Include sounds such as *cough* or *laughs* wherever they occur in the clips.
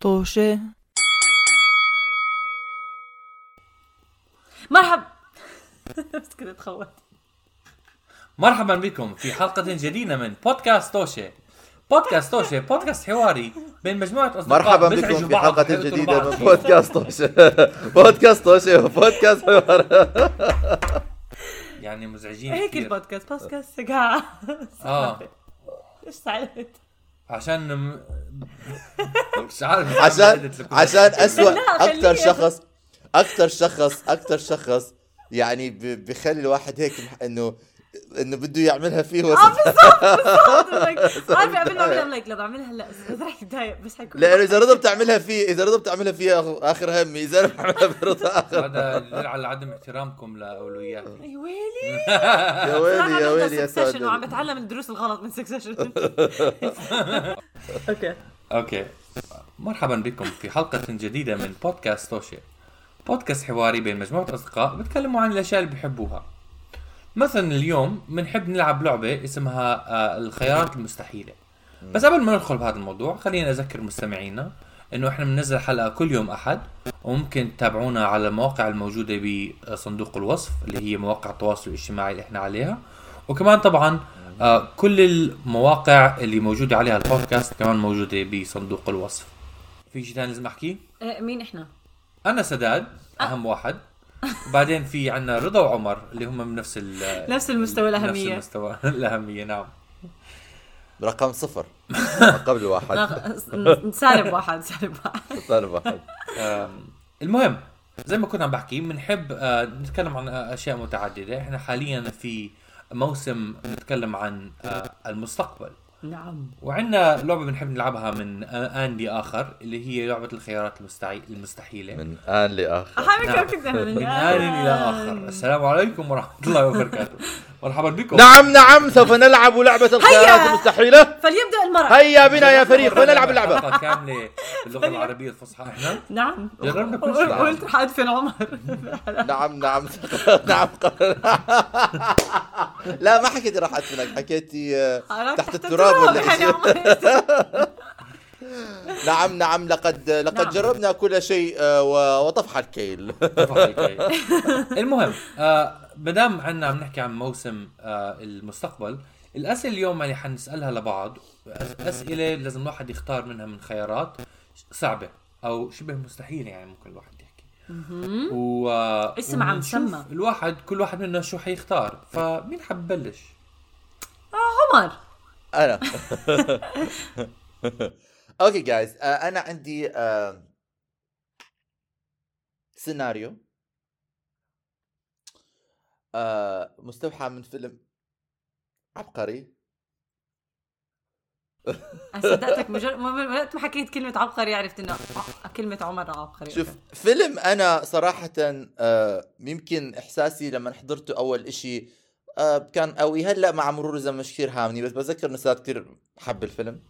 طوشة مرحب. *laughs* بس كنت اتخوت مرحبا بكم في حلقة جديدة من بودكاست توشي بودكاست توشي بودكاست حواري بين مجموعة أصدقاء مرحبا بكم في حلقة جديدة. من بودكاست توشي *laughs* بودكاست توشي وبودكاست يعني مزعجين هيك البودكاست بودكاست سقعة *laughs* آه. إيش زعلت؟ عشان م... *laughs* مش عارف عشان *laughs* عشان أكثر خليه. شخص أكثر شخص أكثر شخص يعني ب- بخلي الواحد هيك مح- إنه إنه بده يعملها فيه هو آه بالضبط بالضبط. عارفة *laughs* قبل ما اعملها لايك لو بعملها هلأ بس رح اتضايق بس حيكون لأنه إذا رضا بتعملها فيه إذا رضا بتعملها فيه آخر همي إذا أنا بعملها برضا آخر هذا يدل على عدم احترامكم لأولوياتي. يا ويلي. يا ويلي يا ويلي يا Succession وعم بتعلم الدروس الغلط من Succession *laughs* أوكي. أوكي. مرحبا بكم في حلقة جديدة من بودكاست توشي. بودكاست حواري بين مجموعة أصدقاء بيتكلموا عن الأشياء اللي بيحبوها. مثلا اليوم بنحب نلعب لعبة اسمها آه، الخيارات المستحيلة. بس قبل ما ندخل بهذا الموضوع خلينا أذكر مستمعينا إنه إحنا بننزل حلقة كل يوم أحد وممكن تتابعونا على المواقع الموجودة بصندوق الوصف اللي هي مواقع التواصل الاجتماعي اللي إحنا عليها. وكمان طبعا آه، كل المواقع اللي موجودة عليها البودكاست كمان موجودة بصندوق الوصف. في شيء ثاني لازم أحكيه؟ إيه، مين إحنا؟ أنا سداد أهم واحد. وبعدين في عنا رضا وعمر اللي هم من نفس ال- نفس المستوى نفس الأهمية. المستوى *laughs* الأهمية نعم. رقم صفر. *laughs* قبل واحد. سالب واحد سالب واحد. صار واحد. المهم زي ما كنا عم بحكي بنحب آه، نتكلم عن أشياء متعددة. إحنا حاليا في موسم نتكلم عن آه، المستقبل. نعم. وعندنا لعبة بنحب نلعبها من آن لآخر اللي هي لعبة الخيارات المستعي... المستحيلة. من حامل كيف كنت من آن. إلى آخر. السلام عليكم ورحمة الله وبركاته. *laughs* مرحبا بكم. نعم نعم سوف نلعب لعبة الخيارات هيا. المستحيلة. فليبدأ المرح. هيا بنا يا فريق فنلعب اللعبة. حلقة كاملة باللغة العربية الفصحى. إحنا؟ نعم. جربنا كل شيء. قلت رح ادفن عمر. نعم نعم نعم لا ما حكيتي راح أدفنك حكيتي تحت التراب ولا. نعم نعم لقد لقد نعم. جربنا كل شيء آه، وطفح الكيل. *laughs* المهم آه مدام عنا عم نحكي عن موسم آه المستقبل الأسئلة اليوم اللي حنسألها لبعض. أس- أسئلة لازم الواحد يختار منها من خيارات صعبة أو شبه مستحيلة يعني ممكن الواحد يحكي. و اسم عم سمى. الواحد كل واحد منا شو حيختار. فمين حب ببلش؟ عمر. أنا. *laughs* أوكي جايز أنا عندي سيناريو آه، مستوحى من فيلم عبقري. صدقتك *laughs* مجرد ما وقت ما حكيت كلمة عبقري عرفت إنه كلمة عمر عبقري. شوف فيلم أنا صراحة آه، يمكن إحساسي لما حضرته أول إشي آه، كان قوي هلأ مع مرور الزمن مش كثير هامني بس بذكر نسات كثير حب الفيلم.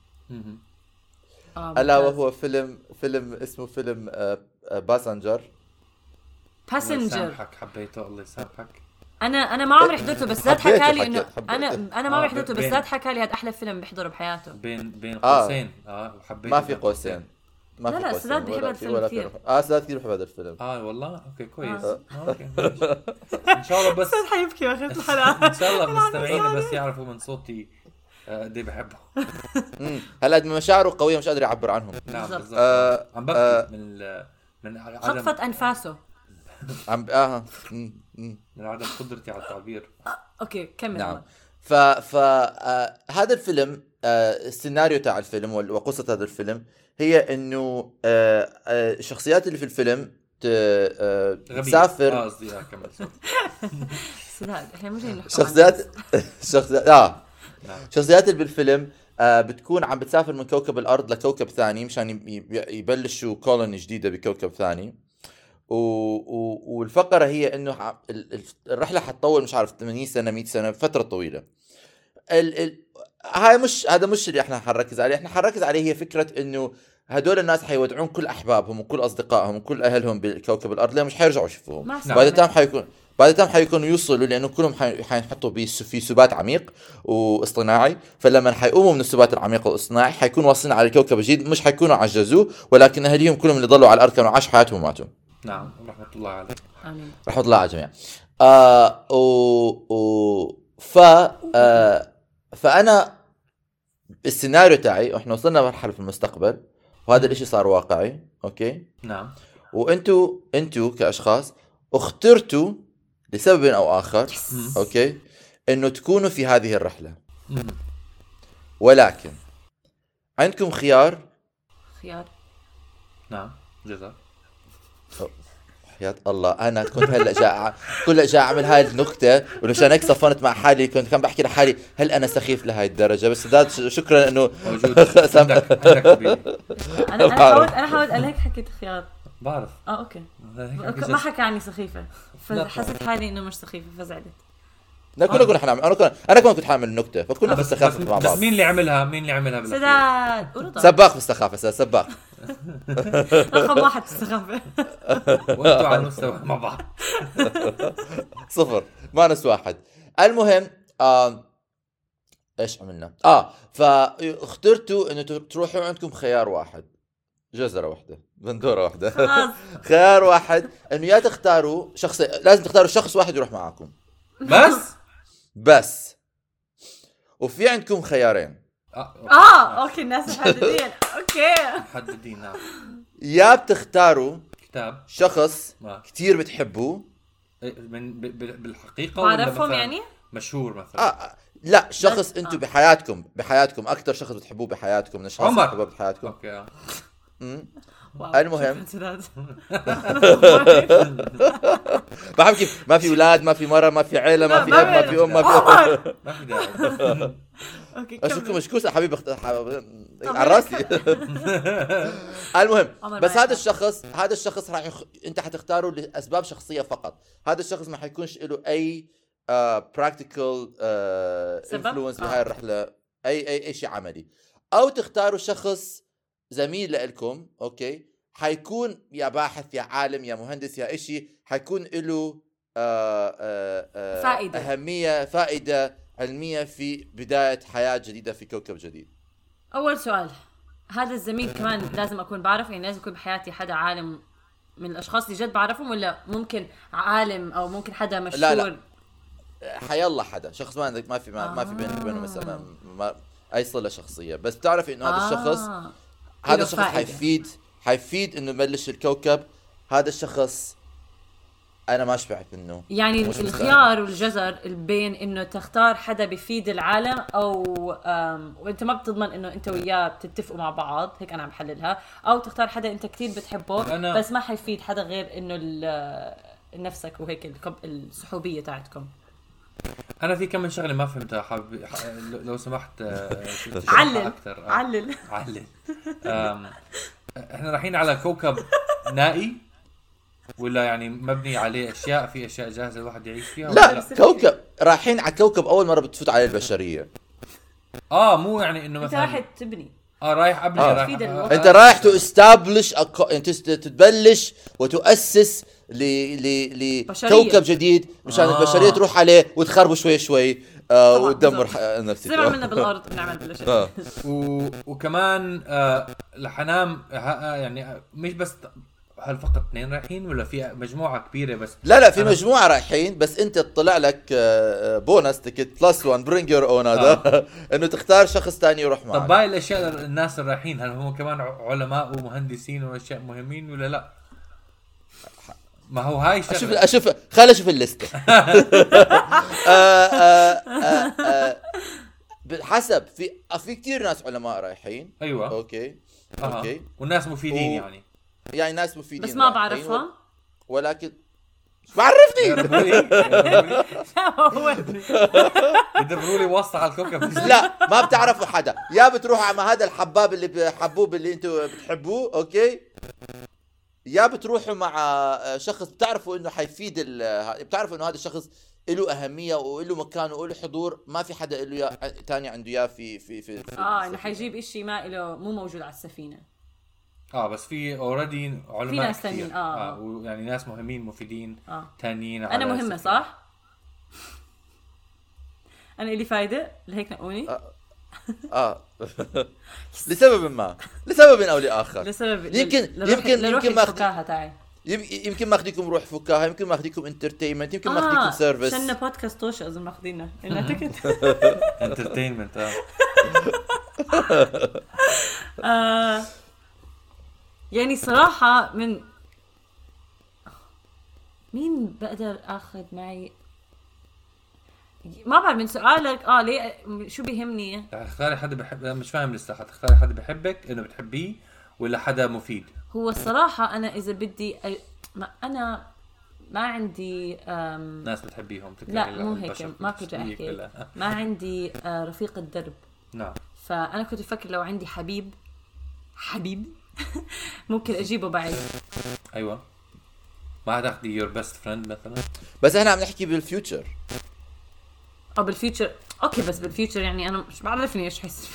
آه، ألا. وهو فيلم فيلم اسمه فيلم آه، آه، Passenger الله Passenger يسامحك حبيته الله يسامحك أنا أنا ما عمري حضرته بس زاد حكى لي إنه. أنا أنا ما عمري آه، حضرته بس زاد حكى لي هذا أحلى فيلم بيحضره بحياته بين بين. قوسين آه وحبيته ما في قوسين ما لا، في لا، قوسين سداد بحب هذا في الفيلم كثير. آه سداد كثير بحب هذا الفيلم آه والله أوكي كويس آه. آه. أوكي. *laughs* إن شاء الله بس حيبكي واخر *laughs* إن الحلقة شاء الله مستمعينا بس يعرفوا من صوتي آه، قد إيه بحبه. *laughs* هلا مشاعره قوية مش قادر يعبر عنهم نعم بالضبط. آه، عم ببكي آه. من من عدم خطفت أنفاسه *laughs* عم آه. من عدم قدرتي على التعبير أوكي كمل نعم. ف ف آه هذا الفيلم آه السيناريو تاع الفيلم وال- وقصة هذا الفيلم هي إنه آه آه الشخصيات اللي في الفيلم آه تسافر آه قصدي آه كمل *laughs* شخصيات. شخصيات آه. شخصيات اللي بالفيلم آه بتكون عم بتسافر من كوكب الأرض لكوكب ثاني مشان يب- يب- يبلشوا colony جديدة بكوكب ثاني. و... و... والفقرة هي إنه ح... ال- ال- الرحلة حتطول مش عارف 80 سنة 100 سنة فترة طويلة. ال... ال... هاي مش هذا مش اللي إحنا حنركز عليه. إحنا حنركز عليه هي فكرة إنه هدول الناس حيودعون كل أحبابهم وكل أصدقائهم وكل أهلهم بكوكب الأرض ليه مش حيرجعوا يشوفوهم؟ ما نعم. بعد تام حيكون بعد التام حيكونوا يوصلوا لأنه كلهم حي- حينحطوا بس- في سبات عميق واصطناعي. فلما حيقوموا من السبات العميق والاصطناعي حيكونوا واصلين على كوكب جديد مش حيكونوا عجزوه ولكن اهاليهم كلهم اللي ضلوا على الأرض كانوا عاشوا حياتهم وماتوا. نعم رحمة الله عليه آمين. رحمة الله على الجميع. آه و, و ف آه فأنا السيناريو تاعي إحنا وصلنا مرحله في المستقبل وهذا الإشي صار واقعي أوكي؟ نعم. وانتوا أنتوا كأشخاص اخترتوا لسبب أو آخر. أوكي؟ إنه تكونوا في هذه الرحلة. ولكن عندكم خيار؟ خيار. نعم. جزاك. حياة الله. أنا كنت هلأ جاي كل جاي أعمل هاي النكتة ومشان هيك صفنت مع حالي كنت كان بحكي لحالي هل أنا سخيف لهي الدرجة؟ بس سداد ش- شكرا إنه موجود *laughs* عندك أنا أنا. حاولت أنا حاولت أنا هيك حكيت خيار. بعرف. آه أوكي. ما. حكى عني سخيفة. فحسيت حالي إنه مش سخيفة فزعلت. لا كنا كنا حنعمل أنا كنا أنا كمان كنت حاعمل النكتة فكنا في بس, السخافه بس, مع بس بعض. مين اللي عملها مين اللي عملها؟ سداد. ورضا سباق في السخافه سداد سباق. *laughs* رقم واحد في السخافه *laughs* وأنتوا على المستوى مع بعض. *laughs* صفر. ما نس واحد. المهم آه إيش عملنا؟ آه فاخترتوا إنه تروحوا عندكم خيار واحد. جزرة واحدة. بندورة واحدة. خلاص. *laughs* خيار واحد إنه يا تختاروا شخص لازم تختاروا شخص واحد يروح معاكم. بس؟ بس. وفي عندكم خيارين. آه آه أوكي الناس *laughs* محددين. أوكي. محددين نعم. يا بتختاروا كتاب. شخص ما كتير بتحبوه. إيه، من بالحقيقة بعرفهم يعني؟ مشهور آه مثلا؟ آه، لا شخص أنتم آه. بحياتكم بحياتكم أكثر شخص بتحبوه بحياتكم من الاشخاص عمر. اللي بحياتكم. أوكي آه. المهم. بحب *laughs* *laughs* كيف ما في أولاد ما في مرة ما في عيلة ما في أب ما في- أم ما في عمر *laughs* ما في داعي أوكي اشوفكم كمل. مشكوسه حبيبي اخت... حبيبي طب على راسي المهم بس هذا. الشخص هذا الشخص راح يخ... انت حتختاره لأسباب شخصية فقط هذا الشخص ما حيكونش له أي practical سبب؟ influence آه. بهاي الرحلة أي أي أي شيء عملي أو تختاروا شخص زميل لكم أوكي حيكون يا باحث يا عالم يا مهندس يا إشي حيكون له آه آه آه فائدة. أهمية فائدة علمية في بداية حياة جديدة في كوكب جديد أول سؤال هذا الزميل كمان لازم أكون بعرف يعني لازم يكون بحياتي حدا عالم من الأشخاص اللي جد بعرفهم ولا ممكن عالم أو ممكن حدا مشهور لا، لا. حيالله حدا شخص ما عندك ما في ما, ما في بينك وبينه مثلا ما, أي صلة شخصية بس بتعرفي إنه هذا الشخص آه. هذا الشخص فائدة. حيفيد حيفيد إنه يبلش الكوكب. هذا الشخص أنا ما شبعت منه. يعني الخيار والجزر بين إنه تختار حدا بيفيد العالم أو وأنت ما بتضمن إنه أنت وياه بتتفقوا مع بعض هيك أنا عم بحللها. أو تختار حدا أنت كتير بتحبه أنا- بس ما حيفيد حدا غير إنه ال- نفسك وهيك الكب- الصحوبيه تاعتكم. أنا في كم من شغلة ما فهمتها حابب ح- لو سمحت آه، علل أكثر آه. علل علل إحنا رايحين على كوكب نائي ولا يعني مبني عليه أشياء في أشياء جاهزة الواحد يعيش فيها لا ولا كوكب رايحين على كوكب أول مرة بتفوت عليه البشرية آه مو يعني إنه أنت راح مثلا تبني آه رايح ابني آه. رايح. أنت رايح تستابلش أنت تست- تبلش وتؤسس. لكوكب جديد مشان آه. البشرية تروح عليه وتخربوا شوي شوي آه وتدمر. ح- زي ما نفسك عملنا بالأرض بنعمل كل شيء آه. و... وكمان آه. آه، يعني آه، مش بس هل فقط اثنين رايحين ولا في مجموعة كبيرة بس لا لا في أنا- مجموعة رايحين بس أنت طلع لك آه، bonus ticket plus 1 bring your own هذا إنه تختار شخص ثاني يروح طب معك باقي الأشياء الناس اللي رايحين هل هم كمان ع- علماء ومهندسين وأشياء مهمين ولا لا؟ ما هو هاي أشوف شغلة. أشوف خليني أشوف الليستة. *laughs* آه، آه، آه، حسب في في كثير ناس علماء رايحين. أيوه. أوكي آه. أوكي. والناس مفيدين و- يعني. يعني ناس مفيدين بس ما بعرفها. ولكن شو بعرفني *laughs* يدبروا لي واسطة على الكوكب. لا ما بتعرفوا حدا. يا بتروحوا مع هذا الحباب اللي بحبوب اللي أنتم بتحبوه أوكي؟ يا بتروحوا مع آه، شخص بتعرفوا إنه حيفيد ال- بتعرفوا إنه هذا الشخص له أهمية وله مكان وله حضور ما في حدا له اياه ثاني عنده اياه في في في, في آه إنه حيجيب إشي ما له مو موجود على السفينة آه بس في اوريدي علماء في ناس كتير. تانيين، آه. ويعني ناس مهمين مفيدين آه تانيين أنا مهمة السفينة. صح؟ أنا إلي فايدة لهيك نقوني *laughs* آه. لسبب ما. لسبب أو لآخر. لسبب يمكن- لروح- يمكن- لروح يمكن ماخذ- الفكاهه تاعي يم- يمكن ماخذيكم روح فكاهة يمكن ماخذيكم انترتينمنت يمكن ماخذيكم آه سيرفيس شلنا بودكاست توشه أظن ماخذينه لنا *laughs* تكت. انترتينمنت آه. *laughs* آه. يعني صراحة من مين بقدر آخذ معي ما بعرف من سؤالك آه ليه شو بيهمني؟ يعني تختاري حدا بحب أنا مش فاهم لسه حتختاري حدا بحبك إنه بتحبيه ولا حدا مفيد؟ هو الصراحة أنا إذا بدي أ... ما أنا ما عندي أم... ناس بتحبيهم لا مو هيك ما كنت أحكي. *laughs* ما عندي آه، رفيق الدرب. نعم. فأنا كنت أفكر لو عندي حبيب حبيب *laughs* ممكن أجيبه بعيد أيوه. ما حتاخدي your best friend مثلا. بس إحنا عم نحكي بالفيوتشر أو بالفيوتشر أوكي بس بالفيوتشر يعني أنا مش بعرفني إيش حس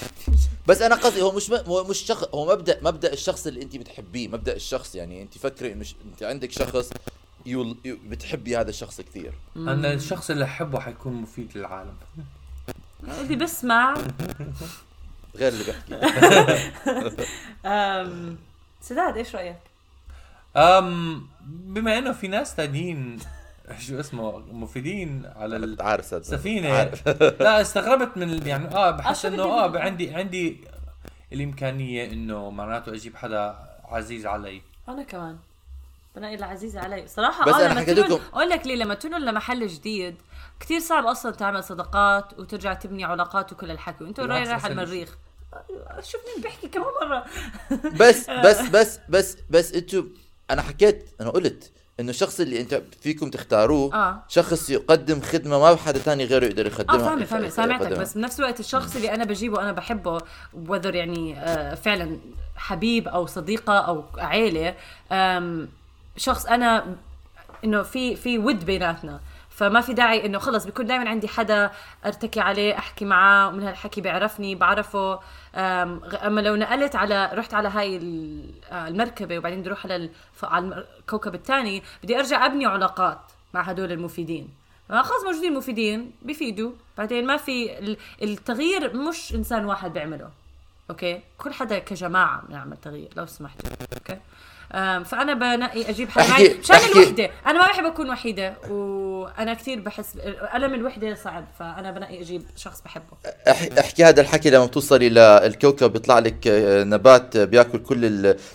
بس أنا قصدي هو مش هو مش شخص هو مبدأ مبدأ الشخص اللي انت بتحبيه مبدأ الشخص يعني انت فكري إنه ش... انت عندك شخص يول... يو... بتحبي هذا الشخص كثير. أنا الشخص اللي أحبه حيكون مفيد للعالم. *laughs* اللي بسمع. غير اللي بيحكي *laughs* أم... سداد إيش رأيك؟ أم بما إنه في ناس تانيين *laughs* شو اسمه مفيدين على ال... عارف. *laughs* لا استغربت من يعني آه آه، بحس إنه آه؟ عندي عندي الإمكانية إنه معناته أجيب حدا عزيز علي. أنا كمان. بنقي العزيزة علي. صراحة بس آه لما حكيت تنقل لكم- أقول لك ليه لما تنقل لمحل جديد كتير صعب أصلا تعمل صداقات وترجع تبني علاقات وكل الحكي. وانت رايح على المريخ شوف مين بيحكي كمان مرة. بس بس *laughs* بس بس بس أنتوا أنا حكيت أنا قلت إنه الشخص اللي أنت فيكم تختاروه آه. شخص يقدم خدمة ما حدا تاني غيره يقدر آه يقدمها فاهمة فاهمة سامعتك يقدمها. بس بنفس الوقت الشخص اللي أنا بجيبه أنا بحبه وذر يعني آه فعلا حبيب أو صديقة أو عيلة آم، شخص أنا إنه في في ود بيناتنا فما في داعي إنه خلص بيكون دائما عندي حدا أرتكي عليه أحكي معاه ومن هالحكي بيعرفني بعرفه أما لو نقلت على رحت على هاي آه، المركبة وبعدين بدي أروح على على الكوكب الثاني بدي أرجع أبني علاقات مع هدول المفيدين. خلص موجودين مفيدين بيفيدوا بعدين ما في ال- التغيير مش إنسان واحد بيعمله okay? كل حدا كجماعة بنعمل تغيير لو سمحتوا okay? فأنا بنقي أجيب حدا معي مشان الوحدة. أنا ما بحب أكون وحيدة وأنا كثير بحس ألم الوحدة صعب فأنا بنقي أجيب شخص بحبه. أح- أحكي هذا الحكي لما بتوصلي للكوكب بيطلع لك آه، نبات آه، بياكل كل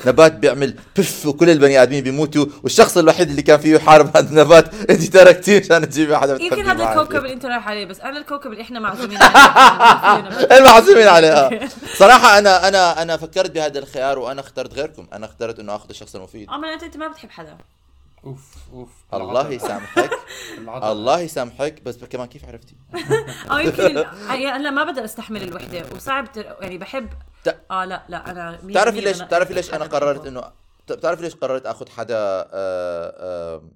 النبات بيعمل بف وكل البني آدمين بيموتوا والشخص الوحيد اللي كان فيه يحارب هذا النبات. *laughs* أنت تركتيه عشان تجيبي حدا يمكن هذا. الكوكب اللي أنت رايح عليه بس أنا الكوكب اللي إحنا معزومين *laughs* عليه. المعزومين عليه *laughs* صراحة أنا أنا أنا فكرت بهذا الخيار وأنا اخترت غيركم، أنا اخترت إنه آخذ الشخص المفيد. اما انت أنت ما بتحب حدا أوف أوف الله. يسامحك. *laughs* الله يسامحك بس كمان كيف عرفتي؟ أو *laughs* يمكن أنا ما بقدر أستحمل الوحدة وصعب تر- يعني بحب آه لا لا أنا بتعرفي ليش بتعرفي ليش أنا حدا قررت. إنه بتعرفي ليش قررت آخذ حدا آه، آه،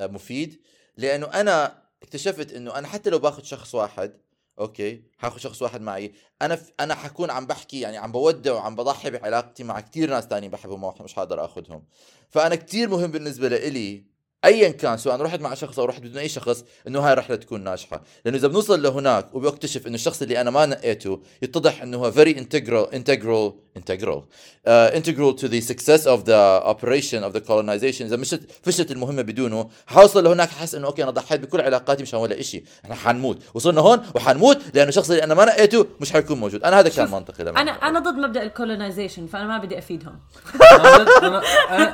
آه، مفيد؟ لأنه أنا اكتشفت إنه أنا حتى لو باخذ شخص واحد أوكي حاخذ شخص واحد معي. أنا ف... أنا حكون عم بحكي يعني عم بودع وعم بضحي بعلاقتي مع كتير ناس تانيين بحبهم مش حقدر اخذهم فأنا كتير مهم بالنسبة لإلي ايا كان سواء رحت مع شخص أو رحت بدون أي شخص إنه هاي الرحلة تكون ناجحة. لأنه إذا بنوصل لهناك وبكتشف إنه الشخص اللي أنا ما نقيته يتضح إنه هو very integral integral integral. Uh, integral to the success of the operation of the colonization اذا مشت فشلت المهمه بدونه. حوصل لهناك حس إنه أوكي أنا ضحيت بكل علاقاتي مشان ولا شيء إحنا حنموت. وصلنا هون وحنموت لأنه الشخص اللي أنا ما نقيته مش حيكون موجود. أنا هذا كان منطقي لما أنا أنا ضد مبدأ الكولونايزيشن فأنا ما بدي أفيدهم.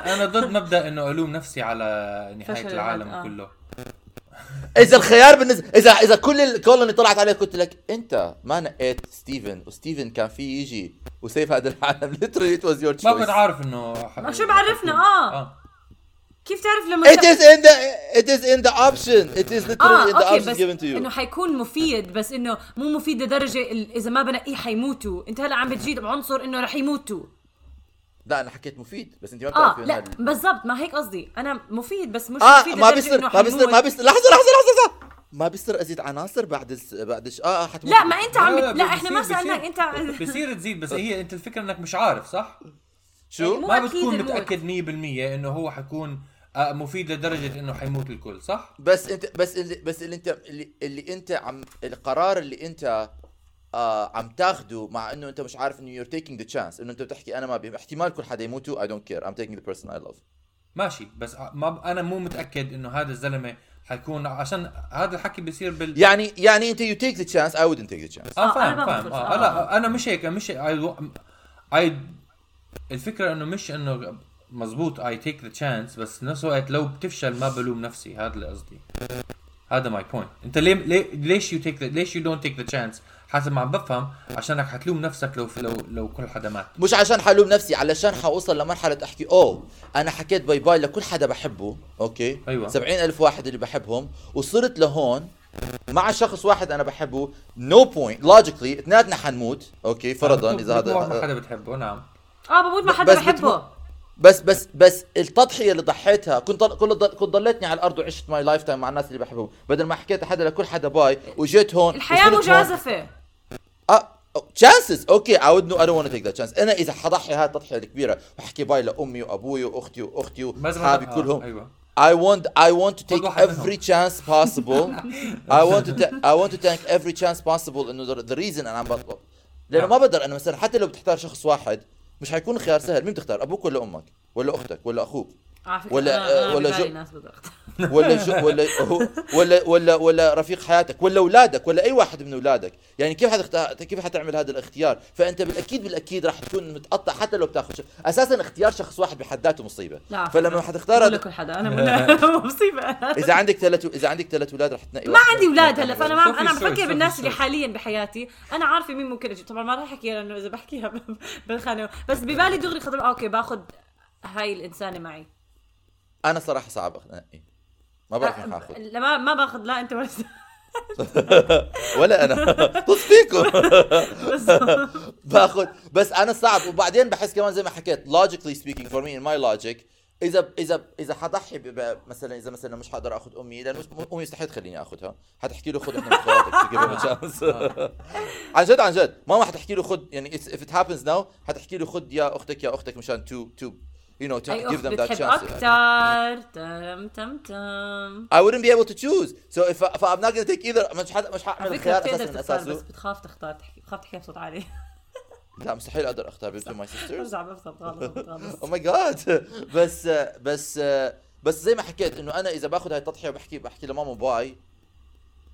أنا ضد مبدأ إنه علوم نفسي على *laughs* نهاية العالم، آه. كله. إذا الخيار بالنسبة اذا إذا كل الكولوني طلعت عليك قلت لك أنت ما نقيت ستيفن وستيفن كان فيه يجي وسيف هذا العالم. *laughs* Literally it was your ما كنت choice عارف إنه شو بعرفنا؟ آه. آه. كيف تعرف لما it is in the it is in the option. It is literally in the option given to إنه you حيكون مفيد بس إنه مو مفيد لدرجة ال- إذا ما بنقيه حيموتوا. أنت هلا عم بتجيب عنصر إنه رح يموتوا. لا أنا حكيت مفيد بس انت ما آه بتعرفي لا إنها- بالضبط ما هيك قصدي أنا مفيد بس مش آه مفيد ما بيصير ما بيصير ما. بيصير لحظة لحظة لحظة لحظة ما بيصير أزيد عناصر بعد الس... بعد الش... آه حتموت لا ما أنت عم بت... لا بصير- إحنا ما سألناك أنت بصير تزيد بس *laughs* هي أنت الفكرة إنك مش عارف صح؟ شو مو ما بتكون. متأكد 100% إنه هو حيكون آه، مفيد لدرجة إنه حيموت الكل صح بس انت بس اللي بس اللي انت اللي, اللي أنت عم القرار اللي أنت آه عم تاخده مع إنه أنت مش عارف إنه you're taking the chance إنه أنت بتحكي أنا ما بي احتمال كل حدا يموتوا I don't care I'm taking the person I love ماشي بس ما ب- أنا مو متأكد إنه هذا الزلمة حيكون عشان هذا الحكي بيصير بال يعني يعني أنت you take the chance I wouldn't take the chance آه فاهم فاهم. آه. آه. لا أنا مش هيك مش اي I الفكرة إنه مش إنه مزبوط I take the chance بس نفس الوقت لو بتفشل ما بلوم نفسي هذا اللي قصدي هذا my point أنت ليه ليه ليش you take ليش you don't take the chance حسب ما عم بفهم عشانك حتلوم نفسك لو لو لو كل حدا مات. مش عشان حلوم نفسي علشان حوصل لمرحلة أحكي أوه أنا حكيت bye bye لكل حدا بحبه okay? أيوة. سبعين ألف واحد اللي بحبهم وصرت لهون مع شخص واحد أنا بحبه no point logically اثنيناتنا حنموت okay? فرضا إذا بتموت مع هذا حدا بتحبه نعم. آه بموت مع بس حدا بحبه. بس بس بس التضحية اللي ضحيتها كنت ضل كنت ضل كنت ضليتني على الأرض وعشت my lifetime مع الناس اللي بحبهم. بدل ما حكيت حدا لكل حدا bye وجيت هون الحياة. مجازفة. chances okay I would I don't take that chance أنا إذا حضحي هاي التضحية الكبيرة بحكي bye لأمي وأبوي وأختي وأختي آه، كلهم أيوه. I want I want to take every chance possible. *laughs* I want to I want to take every chance possible إنه the, reason أنا عم بطلب. لأنه ما بقدر أنا مثلا حتى لو بتختار شخص واحد مش حيكون خيار سهل. مين بتختار؟ أبوك ولا أمك؟ ولا أختك؟ ولا أخوك؟ ولا- أنا- أنا ولا جو- ناس. *laughs* ولا جو ولا هو ولا ولا ولا رفيق حياتك ولا أولادك ولا أي واحد من أولادك يعني كيف حتختار كيف حتعمل هذا الاختيار فأنت بالاكيد بالأكيد راح تكون متقطع حتى لو بتاخذ شخص. أساسا اختيار شخص واحد بحد ذاته مصيبة لا فلما. حتختار لكل حدا أنا *laughs* *laughs* مصيبة إذا عندك ثلاث إذا عندك ثلاث أولاد رح تنقي ما عندي. أولاد هلا فأنا ما أنا عم بفكر بالناس اللي. حاليا بحياتي أنا عارفة مين ممكن أجي طبعا ما راح أحكي لأنه إذا بحكيها بالخانة بس ببالي دغري خطر أوكي باخذ هاي الإنسانة معي أنا صراحة صعب انقي ما بعرف مين حأخذ. لا ما ما بأخذ. لا أنت ولا *laughs* ولا أنا. *laughs* طز فيكم. بس *laughs* بأخذ. بس أنا صعب. وبعدين بحس كمان زي ما حكيت logically speaking for me in my logic اذا اذا إذا حضحي مثلا إذا مثلا مش حقدر أخذ أمي لأنه مش- امي مستحيل تخليني اخذها حتحكي له خذ إحنا chance. عن جد عن جد. ماما حتحكي له خذ يعني if it happens now حتحكي له خذ يا أختك يا أختك مشان to to you know to give them that chance. أكثر تم تم تم. I wouldn't be able to choose. So if if I'm not gonna take either مش حد مش فكرة الخيار أساسا تختار بس اساسه بتخاف تختار تحكي بتخاف تحكي بصوت عالي. لا مستحيل أقدر أختار between my *laughs* sisters. برجع بفضل غلط غلط oh my god بس بس بس زي ما حكيت إنه أنا إذا باخذ هاي التضحية وبحكي بحكي لماما bye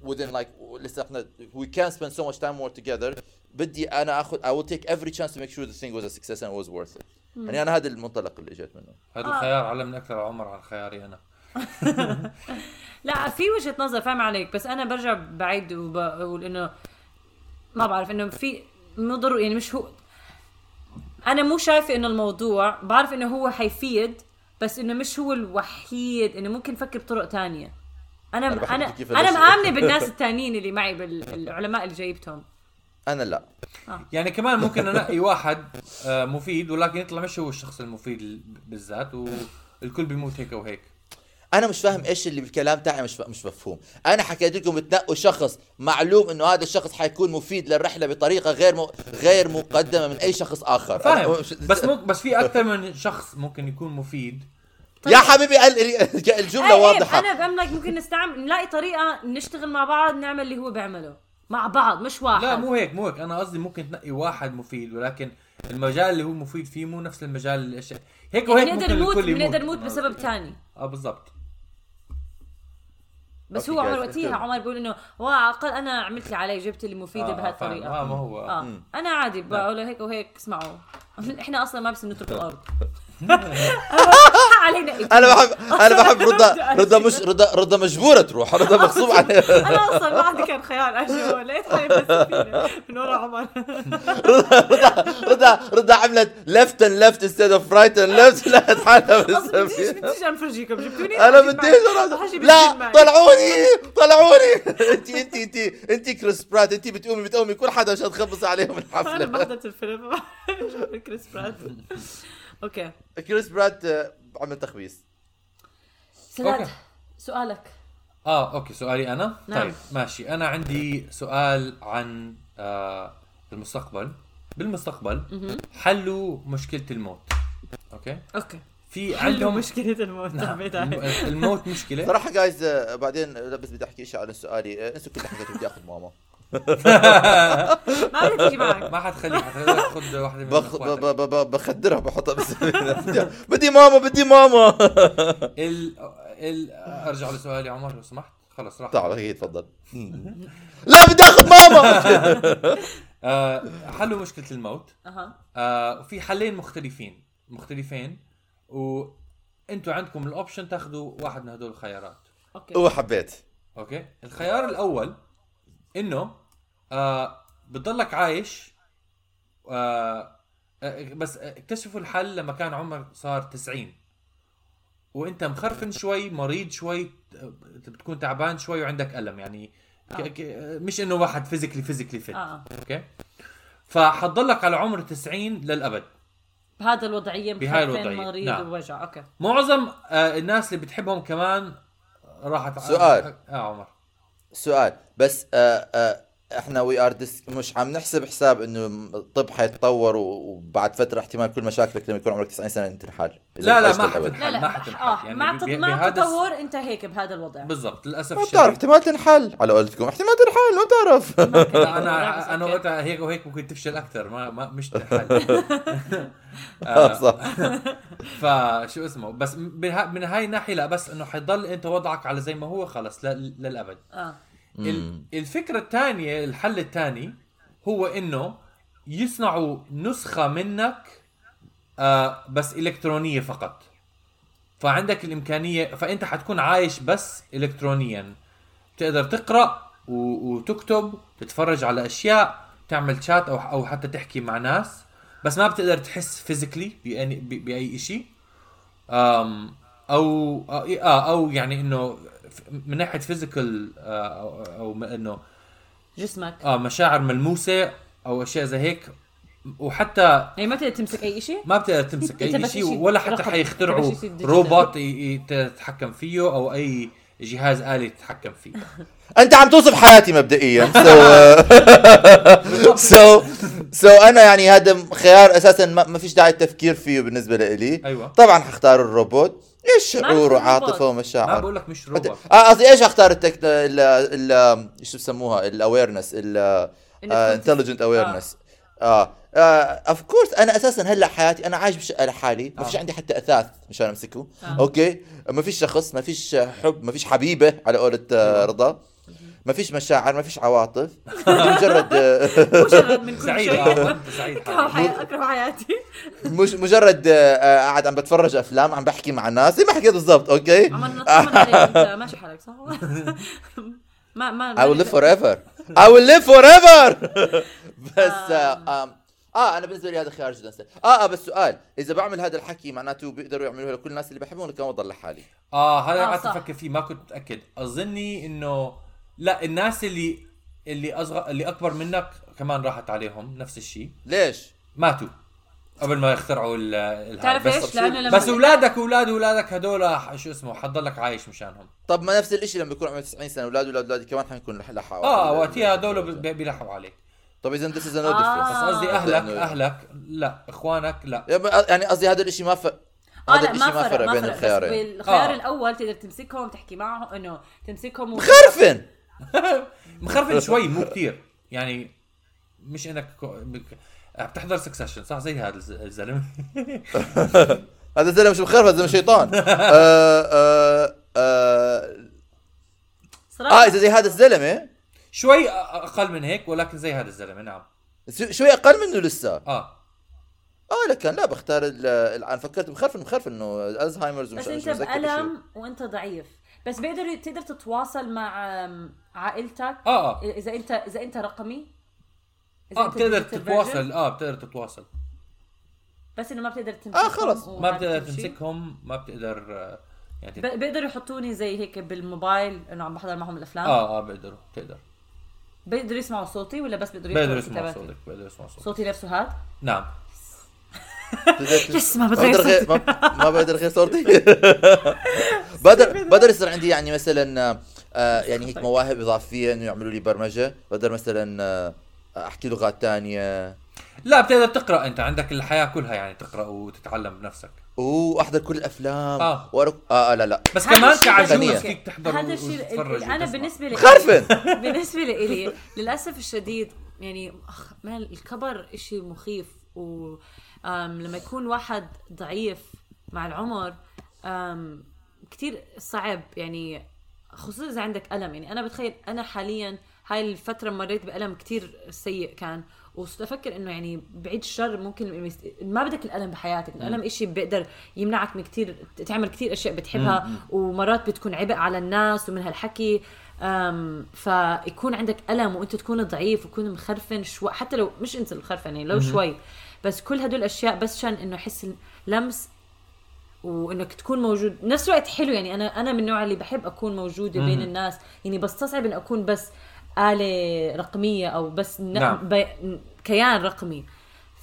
within like لسه إحنا we can't spend so much time more together. بدي أنا اخذ I will take every chance to make sure the thing was a success and it was worth it. يعني أنا هذا المنطلق اللي اجيت منه. هذا آه. الخيار علمني أكثر عمر عن خياري أنا. *laughs* لا في وجهة نظر فاهم عليك بس أنا برجع بعيد وبقول إنه ما بعرف إنه في مو ضروري يعني مش هو أنا مو شايفة إنه الموضوع بعرف إنه هو حيفيد بس إنه مش هو الوحيد إنه ممكن نفكر بطرق تانية. أنا أنا أنا هذا مآمنة بالناس *laughs* التانيين اللي معي بالعلماء اللي جايبتهم. أنا لا. يعني كمان ممكن انقي واحد آه، مفيد ولكن يطلع مش هو الشخص المفيد ال- بالذات والكل بيموت هيك وهيك أنا مش فاهم إيش اللي بالكلام تاعي مش مش مفهوم. أنا حكيت لكم تنقوا شخص معلوم إنه هذا الشخص حيكون مفيد للرحلة بطريقة غير م... غير مقدمة من أي شخص آخر. فاهم. مش- بس مو بس في أكثر من شخص ممكن يكون مفيد. يا حبيبي ال- الجملة واضحة. أنا باملك ممكن نستعمل نلاقي طريقة نشتغل مع بعض نعمل اللي هو بيعمله. مع بعض مش واحد. لا مو هيك مو هيك. أنا قصدي ممكن تنقي واحد مفيد ولكن المجال اللي هو مفيد فيه مو نفس المجال اللي هيك وهيك بنقدر ممكن نموت بنقدر نموت بسبب تاني. آه بالضبط. بس هو عمر وقتها. عمر بيقول إنه واه على الأقل أنا عملت اللي علي جبت اللي مفيده آه، بهالطريقة. فاهم. آه ما هو. آه. أنا عادي بقول له هيك وهيك اسمعوا. *laughs* إحنا أصلا ما بس نترك *laughs* الأرض. علينا أنا بحب أنا بحب رضا رضا مش رضا رضا مجبورة تروح. رضا مغصوب عليها. *laughs* أنا أصلا ما عندي كان خيار أجي لقيت حالي بالسفينه من ورا عمر. رضا رضا رضا عملت left and left instead of right and left لقت حالها أصلا بديش بالسفينه بديش انفرجيكم جبتوني؟ أنا بديش لا. طلعوني طلعوني. انت انت انت أنت كريس برات أنت بتقومي بتقومي كل حدا عشان تخبص عليهم أنا الحفله بحضرت الفيلم. *laughs* كريس برات أوكي. كريس برات آه، عمل تخبيص. سداد أوكي. سؤالك. آه أوكي سؤالي أنا؟ نعم. طيب ماشي. أنا عندي سؤال عن آه المستقبل. بالمستقبل حلوا مشكلة الموت. أوكي؟ أوكي. في عندهم عندهم مشكلة الموت. نعم. عليه. الموت مشكلة. صراحة جايز بعدين لا بس بدي أحكي شيء على سؤالي آه، انسوا كل حكيتوا بدي أخذ ماما. *laughs* ما بدي تيجي معك. ما حتخليك حتاخذ واحدة من بخ... ب... ب... ب... بخدرها بحطها بس *laughs* بدي ماما بدي ماما. *laughs* ال... ال... أرجع لسؤالي عمر لو سمحت. خلص راح. تعال هي تفضل. لا بدي آخذ ماما. آه حلوا مشكلة الموت. أها. آه وفي حلين مختلفين. مختلفين وانتوا عندكم ال option تاخذوا واحد من هدول الخيارات. okay. هو حبيت. okay? الخيار الأول إنه آه بتضلك عايش. آه آه، بس اكتشفوا الحل لما كان عمرك صار 90 وانت مخرفن شوي مريض شوي آه، بتكون تعبان شوي وعندك ألم. يعني ك- مش إنه واحد physically physically fit آه. okay? فحتضلك على عمر 90 للأبد. بهذا الوضعية بهاي مخرفن الوضعية، مريض نعم. ووجع. أوكي. معظم آه الناس اللي بتحبهم كمان راحت سؤال. آه عمر. سؤال. بس آه آه إحنا we are this مش عم نحسب حساب إنه الطب حيتطور و- وبعد فترة احتمال كل مشاكلك لما يكون عمرك 90 سنة تنحل إذا لا لا ما. حتنحل لا لا. ما حتنحل آه يعني مع التطور أنت هيك بهذا الوضع. بالضبط للأسف ما. بتعرف احتمال تنحل على قولتكم احتمال تنحل ما بتعرف. لا أنا أنا وقتها هيك وهيك ممكن تفشل أكثر ما, ما مش *laughs* تنحل آه، صح. *laughs* فشو اسمه بس من ها- من هاي الناحيه لا بس إنه حيضل أنت وضعك على زي ما هو خلص ل- للأبد. آه. الفكرة الثانية الحل الثاني هو إنه يصنعوا نسخة منك آه بس إلكترونية فقط. فعندك الإمكانية فأنت حتكون عايش بس الكترونيا. تقدر تقرأ وتكتب تتفرج على أشياء تعمل شات أو أو حتى تحكي مع ناس بس ما بتقدر تحس physically بأي شيء أو آه أو يعني إنه من ناحية physical أو, أو م- إنه جسمك. آه مشاعر ملموسة أو أشياء زي هيك. وحتى يعني ما تقدر تمسك أي شيء ما بتقدر تمسك *laughs* أي شيء ولا حتى. حيخترعوا. روبوت تتحكم فيه أو أي جهاز آلي تتحكم فيه. *laughs* أنت عم توصف حياتي مبدئيا. سو سو سو أنا يعني هذا خيار أساسا ما ما فيش داعي التفكير فيه بالنسبة لي أيوه. طبعا حختار الروبوت. إيش شعور وعاطفه الروبوت. ما ومشاعر بقول لك مش روبوت. آه قصدي إيش أختار التك ال ال شو بسموها؟ ال awareness ال intelligent awareness آه of course أنا أساسا هلأ حياتي أنا عايش بش... لحالي. ما فيش آه. عندي حتى أثاث مشان أمسكه. آه. okay? ما فيش شخص ما فيش حب ما فيش حبيبة على قولة آه،. رضا. ما فيش مشاعر ما فيش عواطف. مجرد آه، *laughs* مجرد من كل سعيد شيء. سعيد أكره. حياتي. مش مجرد آه، آه، قاعد عم بتفرج أفلام عم بحكي مع الناس زي ما حكيت بالضبط okay? عملنا *laughs* ماشي حالك صح؟ *laughs* ما ما I will live forever. I will live forever! بس آه آم، آه أنا بالنسبة لي هذا خيار جدا. سهل. آه آه بس سؤال. إذا بعمل هذا الحكي معناته بيقدروا يعملوه لكل الناس اللي بحبهم ولا كمان بضل لحالي؟ آه هذا آه، قعدت. أفكر فيه ما كنت متاكد أظني إنه لا الناس اللي اللي اصغر اللي أكبر منك كمان راحت عليهم نفس الشيء ليش؟ ماتوا قبل ما يخترعوا ال الهاي. تعرف بس إيش؟ لأنه لما بس اولادك واولاد أولادك هدول شو اسمه حتضلك عايش مشانهم. طب ما نفس الشيء لما يكون عمره 90 سنة أولاد أولاد أولادي كمان حنكون لح لحق آه وقتها هدول بي- بيلحقوا عليك. طب إذا this is no آه. بس difference قصدي اهلك لأنه- أهلك لا إخوانك لا. يعني قصدي هذا الشيء ما ف... آه هذا لا الشيء ما فرق بين ما فرق. الخيارين. بالخيار آه. الأول تقدر تمسكهم تحكي معهم إنه تمسكهم و... خرفن *laughs* مخرفن *laughs* شوي مو كثير يعني مش إنك كو- بك- بتحضر Succession صح؟ زي هذا الز- الزلمة. *laughs* هذا الزلمة مش مخرف هذا زلمه شيطان. آه آه آه صراحة. آه إذا زي هذا الزلمه شوي أقل من هيك ولكن زي هذا الزلمة نعم. شو- شوي أقل منه لسه. آه. آه لكن لا بختار ال- ال- أنا فكرت مخرف مخرف إنه الزهايمرز ومش بس أنت. بألم وأنت ضعيف. بس بيقدر تقدر تتواصل مع عائلتك. آه آه. إذا أنت إذا أنت رقمي. آه أنت بتقدر تتواصل. آه بتقدر تتواصل. بس إنه ما بتقدر تمسكهم آه، خلص. ما بتقدر. تمسكهم ما بتقدر آه، يعني بيقدروا يحطوني زي هيك بالموبايل إنه عم بحضر معهم الأفلام. آه آه بيقدروا بتقدر. بيقدروا يسمعوا صوتي ولا بس بيقدروا بيقدروا يسمعوا يسمعوا كتاباتي؟ صوتك بيقدروا يسمعوا صوتك. صوتي نفسه هاد نعم. يس ما بتغير صوتي ما, بقدر غير صورتي. *laughs* بقدر بقدر يصير عندي يعني مثلا آه يعني هيك مواهب إضافية إنه يعملوا لي برمجة. بقدر مثلا آه أحكي لغات تانية. لا بتقدر تقرأ أنت. عندك الحياة كلها يعني تقرأ وتتعلم بنفسك. اوه احضر كل الأفلام. آه. وأرك... آه, آه لا لا. بس كمان كعجوز. فيك تحضر هذا الشيء أنا. بالنسبة لي خرفن! *laughs* بالنسبة لي للأسف الشديد يعني مان الكبر إشي مخيف و لما يكون واحد ضعيف مع العمر كتير صعب. يعني خصوصا إذا عندك ألم. يعني أنا بتخيل أنا حاليا هاي الفترة مريت بألم كتير سيء كان. وصرت أفكر إنه يعني بعيد الشر ممكن ما بدك الألم بحياتك. الألم إشي بيقدر يمنعك من كتير تعمل كتير أشياء بتحبها. ومرات بتكون عبء على الناس ومن هالحكي. أم فيكون عندك ألم وأنت تكون ضعيف وتكون مخرفن شوي. حتى لو مش أنت الخرفن يعني لو شوي. بس كل هدول الأشياء بس عشان إنه أحس لمس وإنك تكون موجود نفس الوقت حلو يعني أنا أنا من النوع اللي بحب أكون موجودة بين الناس يعني بستصعب ان أكون بس آلة رقمية أو بس. نعم. ب... كيان رقمي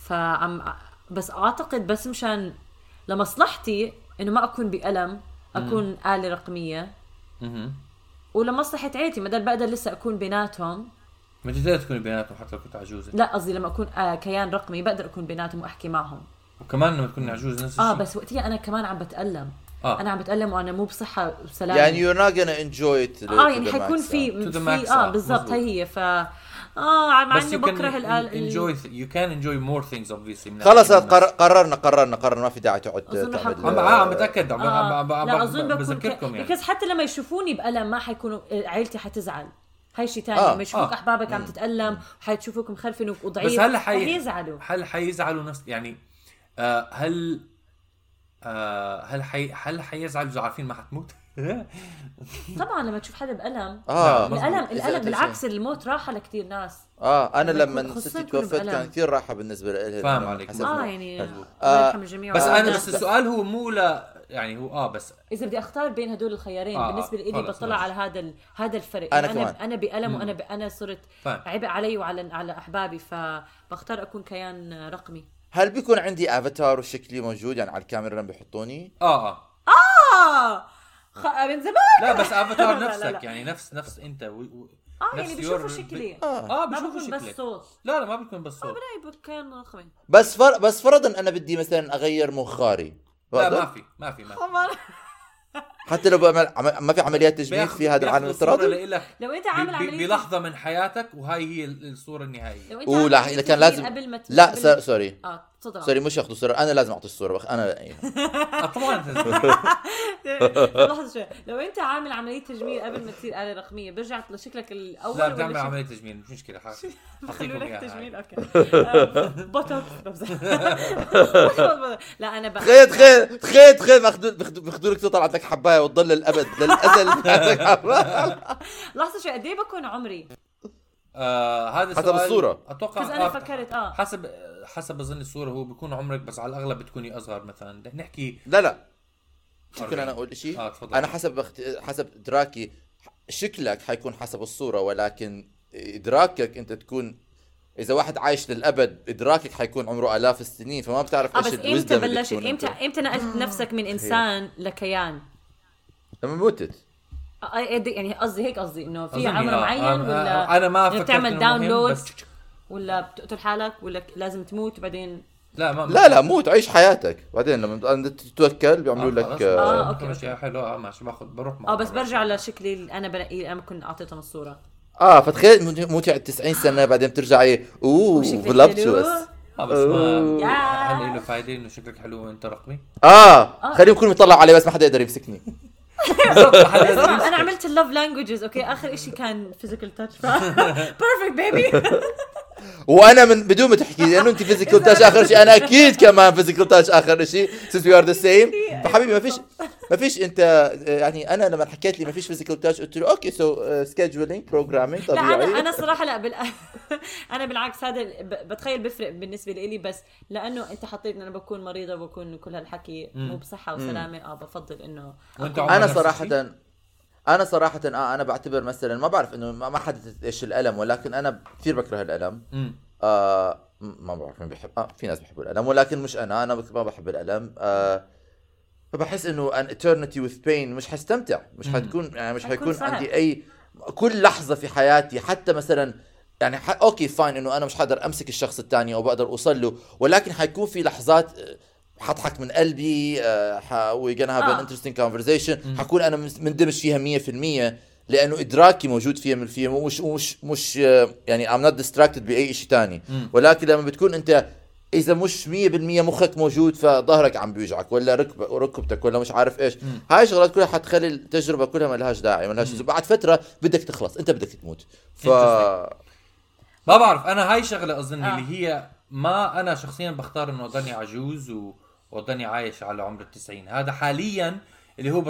فعم بس أعتقد بس مشان لمصلحتي إنه ما أكون بألم أكون آلة رقمية. ولمصلحة عيلتي ما بقدر لسه أكون بيناتهم ما تقدر تكوني بيناتهم حتى لو كنت عجوزة لا قصدي لما أكون آه كيان رقمي بقدر أكون بيناتهم وأحكي معهم وكمان لما تكوني عجوز نفس آه الشيء بس وقتها أنا كمان عم بتألم آه. أنا عم بتألم وأنا مو بصحة وسلامة يعني you're not gonna enjoy it آه يعني حيكون. في في آه آه، بالضبط مزبوط. هي ف آه مع اني you can بكره ال you can enjoy more things obviously من خلص قررنا قررنا قررنا ما في داعي تقعد أظن تعمل حكون. عم عم بتأكد عم آه. عم- عم- لا أظن بكون بذكركم. يعني بس حتى لما يشوفوني بألم ما حيكونوا عيلتي حتزعل هاي شيء ثاني آه، لما يشوفوك آه. أحبابك عم تتألم وحيشوفوك مخرفن وضعيف بس هلا رح حي يزعلوا هل حيزعلوا نفس يعني آه هل آه هل حي هل حيزعلوا إذا عارفين ما حتموت؟ *laughs* طبعا لما تشوف حدا بألم آه مزبوط. الألم الألم بالعكس الموت راحة لكثير ناس آه أنا لما ستي توفت. كان كثير راحة بالنسبة لها فاهم عليك. آه يعني. الله آه، يرحم الجميع بس ويرحمنا. أنا بس السؤال هو مو لا يعني هو آه بس إذا بدي أختار بين هدول الخيارين آه، آه بالنسبة لي بطلع. على هذا ال... هذا الفرق. أنا يعني كمان. أنا أنا بالم وأنا ب... أنا صرت. عبء علي وعلى على أحبابي فبختار أكون كيان رقمي. هل بيكون عندي أفاتار وشكلي موجود؟ يعني على الكاميرا لما بيحطوني؟ آه آه. آه! خ... من زمان! لا بس أفاتار *laughs* لا، لا، نفسك لا. يعني نفس نفس أنت و... و... آه يعني بشوفوا شكلي. آه. ما بشوفوا بكون بس شكلك. صوت. لا لا ما بيكون بس صوت. بلاقي كيان رقمي. بس فر... بس فرضا أنا بدي مثلا أغير مخاري. لا؟ ما في ما في ما في. *laughs* حتى لو بعمل عم... ما في عمليات تجميل في هذا العالم الافتراضي؟ لو أنت عامل عملية بلحظة من حياتك وهاي هي ال- الصورة النهائية. لو أنت أوه عامل لا عملية إذا كان لازم قبل ما لا. sorry. آه. تفضل sorry مش ياخذوا الصورة أنا لازم أعطي الصورة بخ... أنا *laughs* آه طبعا. *laughs* لحظة شوي. لو أنت عامل عملية تجميل قبل ما تصير آلة رقمية برجع لشكلك الأول لا بتعمل عملية تجميل. مش مشكلة حاط- بخلوا *laughs* لك تجميل. okay. آه، بوتوكس بمزح. لا أنا تخيل تخيل تخيل تخيل. باخذوا لك تطلع عندك حباية وتضل للابد للازل. لحظة شوي. قد إيه بكون عمري؟ آه هذا حسب الصورة. أتوقع بس أنا آه، فكرت آه. حسب حسب اظن الصورة هو بيكون عمرك بس على الأغلب بتكوني أصغر مثلا. بدنا نحكي لا لا. ممكن. أنا أقول شيء آه تفضل. أنا حسب اخت... حسب إدراكي شكلك حيكون حسب الصورة ولكن إدراكك أنت تكون إذا واحد عايش للأبد إدراكك حيكون عمره آلاف السنين فما بتعرف آه إيش بس إمتى بلشت؟ إمتى. إمتى نقلت نفسك من إنسان لكيان؟ لما متت آه، قد- يعني قصدي هيك قصدي إنه في عمر آه، معين آه، ولا آه، أنا ما فكرت بتعمل download ولا بتقتل حالك ولا لازم تموت بعدين لا ما لا لا موت عيش حياتك. بعدين لما تتوكل بيعملوا لك آه آه، okay okay، ماشي حلو. آه ماشي باخذ بروح آه بس برجع لشكلي اللي أنا بنقيه أنا كنت اعطيتهم الصورة. آه فتخيل موت- موتي على 90 سنة بعدين بترجعي أوه وشكلك voluptuous حلو. آه بس ما يا. هل له فايده انه شكلك حلو وانت رقمي؟ آه. خليهم يكونوا يطلعوا علي بس ما حدا يقدر يمسكني. *laughs* أنا عملت ال love languages okay? آخر شيء كان physical touch perfect baby وأنا من بدون ما تحكي لأنه أنت physical touch آخر شيء أنا أكيد كمان physical touch آخر شيء since we are the same. فحبيبي ما فيش ما فيش أنت يعني أنا لما حكيت لي ما فيش فيزيكال تاش قلت له okay so scheduling programming لا أنا طبيعي. أنا صراحة لا بال... *laughs* أنا بالعكس هذا ب- بتخيل بفرق بالنسبة لي بس لأنه أنت حطيت إن أنا بكون مريضة وبكون كل هالحكي مو بصحة وسلامة آه بفضل إنه وأنت أكون- عمرك أنا صراحة؟ أنا صراحة آه أنا بعتبر مثلا ما بعرف إنه ما ما حددت إيش الألم ولكن أنا كثير بكره الألم. آه ما بعرف مين بيحب آه في ناس بيحبوا الألم ولكن مش أنا أنا ما بحب الألم. آه فبحس إنه an eternity with pain مش حستمتع مش حتكون يعني مش حيكون صعب. عندي أي كل لحظة في حياتي حتى مثلا يعني ح... okay fine إنه أنا مش حقدر أمسك الشخص الثاني أو بقدر أوصل له ولكن حيكون في لحظات آه، حضحك من قلبي we gonna have an آه. interesting conversation. حكون أنا من- مندمج فيها 100% لأنه إدراكي موجود فيها من فيها مش مش مش آه، يعني I'm not distracted بأي شيء ثاني ولكن لما بتكون أنت إذا مش 100% مخك موجود فظهرك عم بيوجعك ولا ركب ركبتك ولا مش عارف إيش. هاي الشغلات كلها حتخلي التجربة كلها ما لهاش داعي ما لهاش. بعد فترة بدك تخلص أنت بدك تموت. ف ما بعرف أنا هاي شغلة أظن آه. اللي هي ما أنا شخصيا بختار إنه أضلني عجوز و... واضلني عايش على عمر التسعين. هذا حاليا اللي هو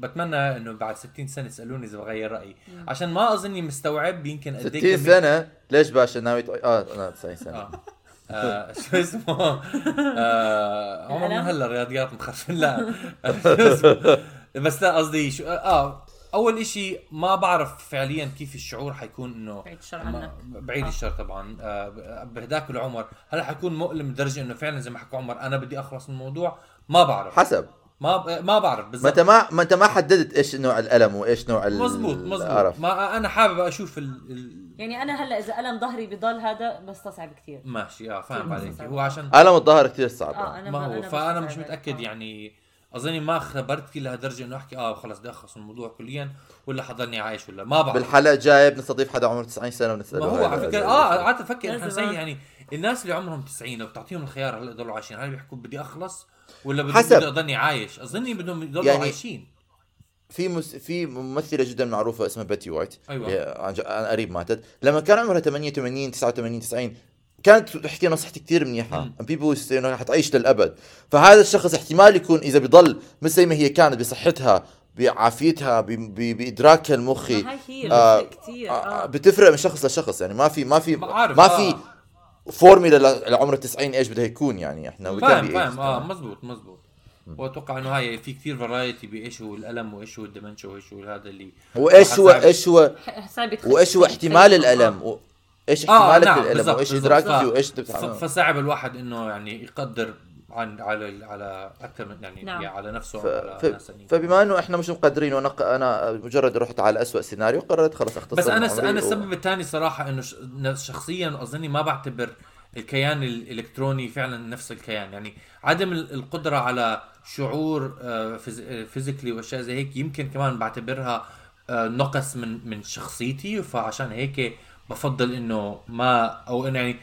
بتمنى إنه بعد 60 سنة يسألوني إذا بغير رأيي. عشان ما أظني مستوعب يمكن قد 60 سنة؟ ليش باشا؟ ناوي تق- آه أنا 90 سنة. آه. آه شو اسمه؟ آه عمر من هلا رياضيات مخرفين لا شو اسمه؟ بس لا قصدي شو آه أول إشي ما بعرف فعليا كيف الشعور حيكون إنه بعيد الشر عنك. بعيد الشر طبعا آه بهداك العمر هل حيكون مؤلم لدرجة إنه فعلا زي ما حكى عمر أنا بدي أخلص من الموضوع ما بعرف حسب ما ما بعرف ما بالضبط انت ما ما انت ما حددت إيش نوع الألم وإيش نوع ال- مزبوط مزبوط القرف. ما أنا حابب أشوف ال... ال... يعني أنا هلأ إذا ألم ظهري بضل هذا بستصعب كثير ماشي آه فاهم عليك. هو عشان الم الظهر كثير صعب آه أنا ما هو أنا فأنا مش. متأكد آه. يعني أظني ما خبرت كل لهالدرجه إنه أحكي آه خلص بدي اخلص من الموضوع كليا ولا حضلني عايش ولا ما بعرف بالحلقة الجاية بنستضيف حدا عمره 90 سنة ما ونساله هو هاي على فكرة آه قعدت أفكر إحنا لازم، زي. يعني الناس اللي عمرهم 90 لو بتعطيهم الخيار هلا يضلوا عايشين هل بيحكوا بدي أخلص ولا بدي حسب. بدي اضلني عايش أظني بدهم يضلوا يعني عايشين في مس... في ممثلة جدا معروفة اسمها بيتي وايت أيوة. عن قريب ماتت لما كان عمرها 88 89 90 كانت تحكي نصيحتي كثير منيحة بيبو انه حتعيش للأبد فهذا الشخص احتمال يكون إذا بيضل مثل زي ما هي كانت بصحتها بعافيتها. بادراكها المخي هي آه، آه، آه بتفرق من شخص لشخص يعني ما في ما في ما آه. في فورميلا لعمر 90 إيش بدها يكون يعني إحنا فاهم فاهم آه. مزبوط مزبوط وأتوقع إنه هاي في كثير فرايتي بإيش هو الألم وإيش هو الدمنشا وإيش هو هذا اللي وإيش هو. إيش هو وإيش هو احتمال الألم و... إيش آه احتمالك نعم للألم؟ بالضبط وايش. إدراكك وإيش بتعمل فصعب الواحد إنه يعني يقدر عن على على أكثر من يعني نعم. يعني على نفسه ف... على ف... ناس فبما إنه إحنا مش مقدرين وأنا ق- أنا مجرد رحت على أسوأ سيناريو قررت خلص أختصر بس أنا عمري أنا و- السبب الثاني صراحة إنه ش- شخصيا أظني ما بعتبر الكيان الإلكتروني فعلا نفس الكيان. يعني عدم ال- القدرة على شعور آه، physically وأشياء زي هيك يمكن كمان بعتبرها آه، نقص من من شخصيتي. فعشان هيك بفضل إنه ما أو إنه يعني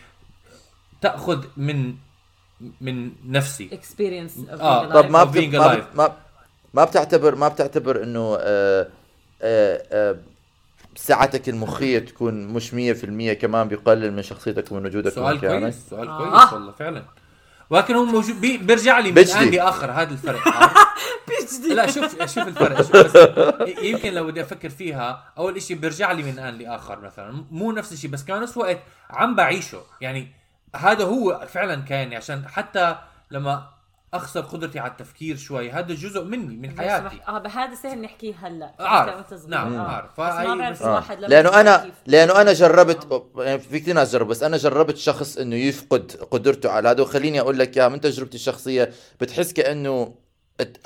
تأخذ من من نفسي experience آه، طب ما بت... ما. بت... ما ما بتعتبر ما بتعتبر إنه آه... آه... آه... سعتك المخية تكون مش 100% كمان بيقلل من شخصيتك ومن وجودك سؤال؟ كويس سؤال آه. كويس والله فعلا ولكن هو موجود بي بيرجع لي من بيجدي. الان لاخر هذا الفرق؟ *laughs* لا شوف شوف الفرق شوف بس يمكن لو بدي أفكر فيها أول شيء بيرجع لي من الان لاخر مثلا مو نفس الشيء بس كمان نفس الوقت عم بعيشه يعني هذا هو فعلا كان عشان حتى لما أخسر قدرتي على التفكير شوي. هذا جزء مني من حياتي. آه بهذا سهل نحكيه هلأ. وأنت صغير. نعم، آه. ما فهي بعرف بس- لما لأنه أنا. لأنه أنا جربت يعني في كثير ناس جربوا بس أنا جربت شخص إنه يفقد قدرته على هذا. وخليني أقول لك يا من تجربتي الشخصية بتحس كأنه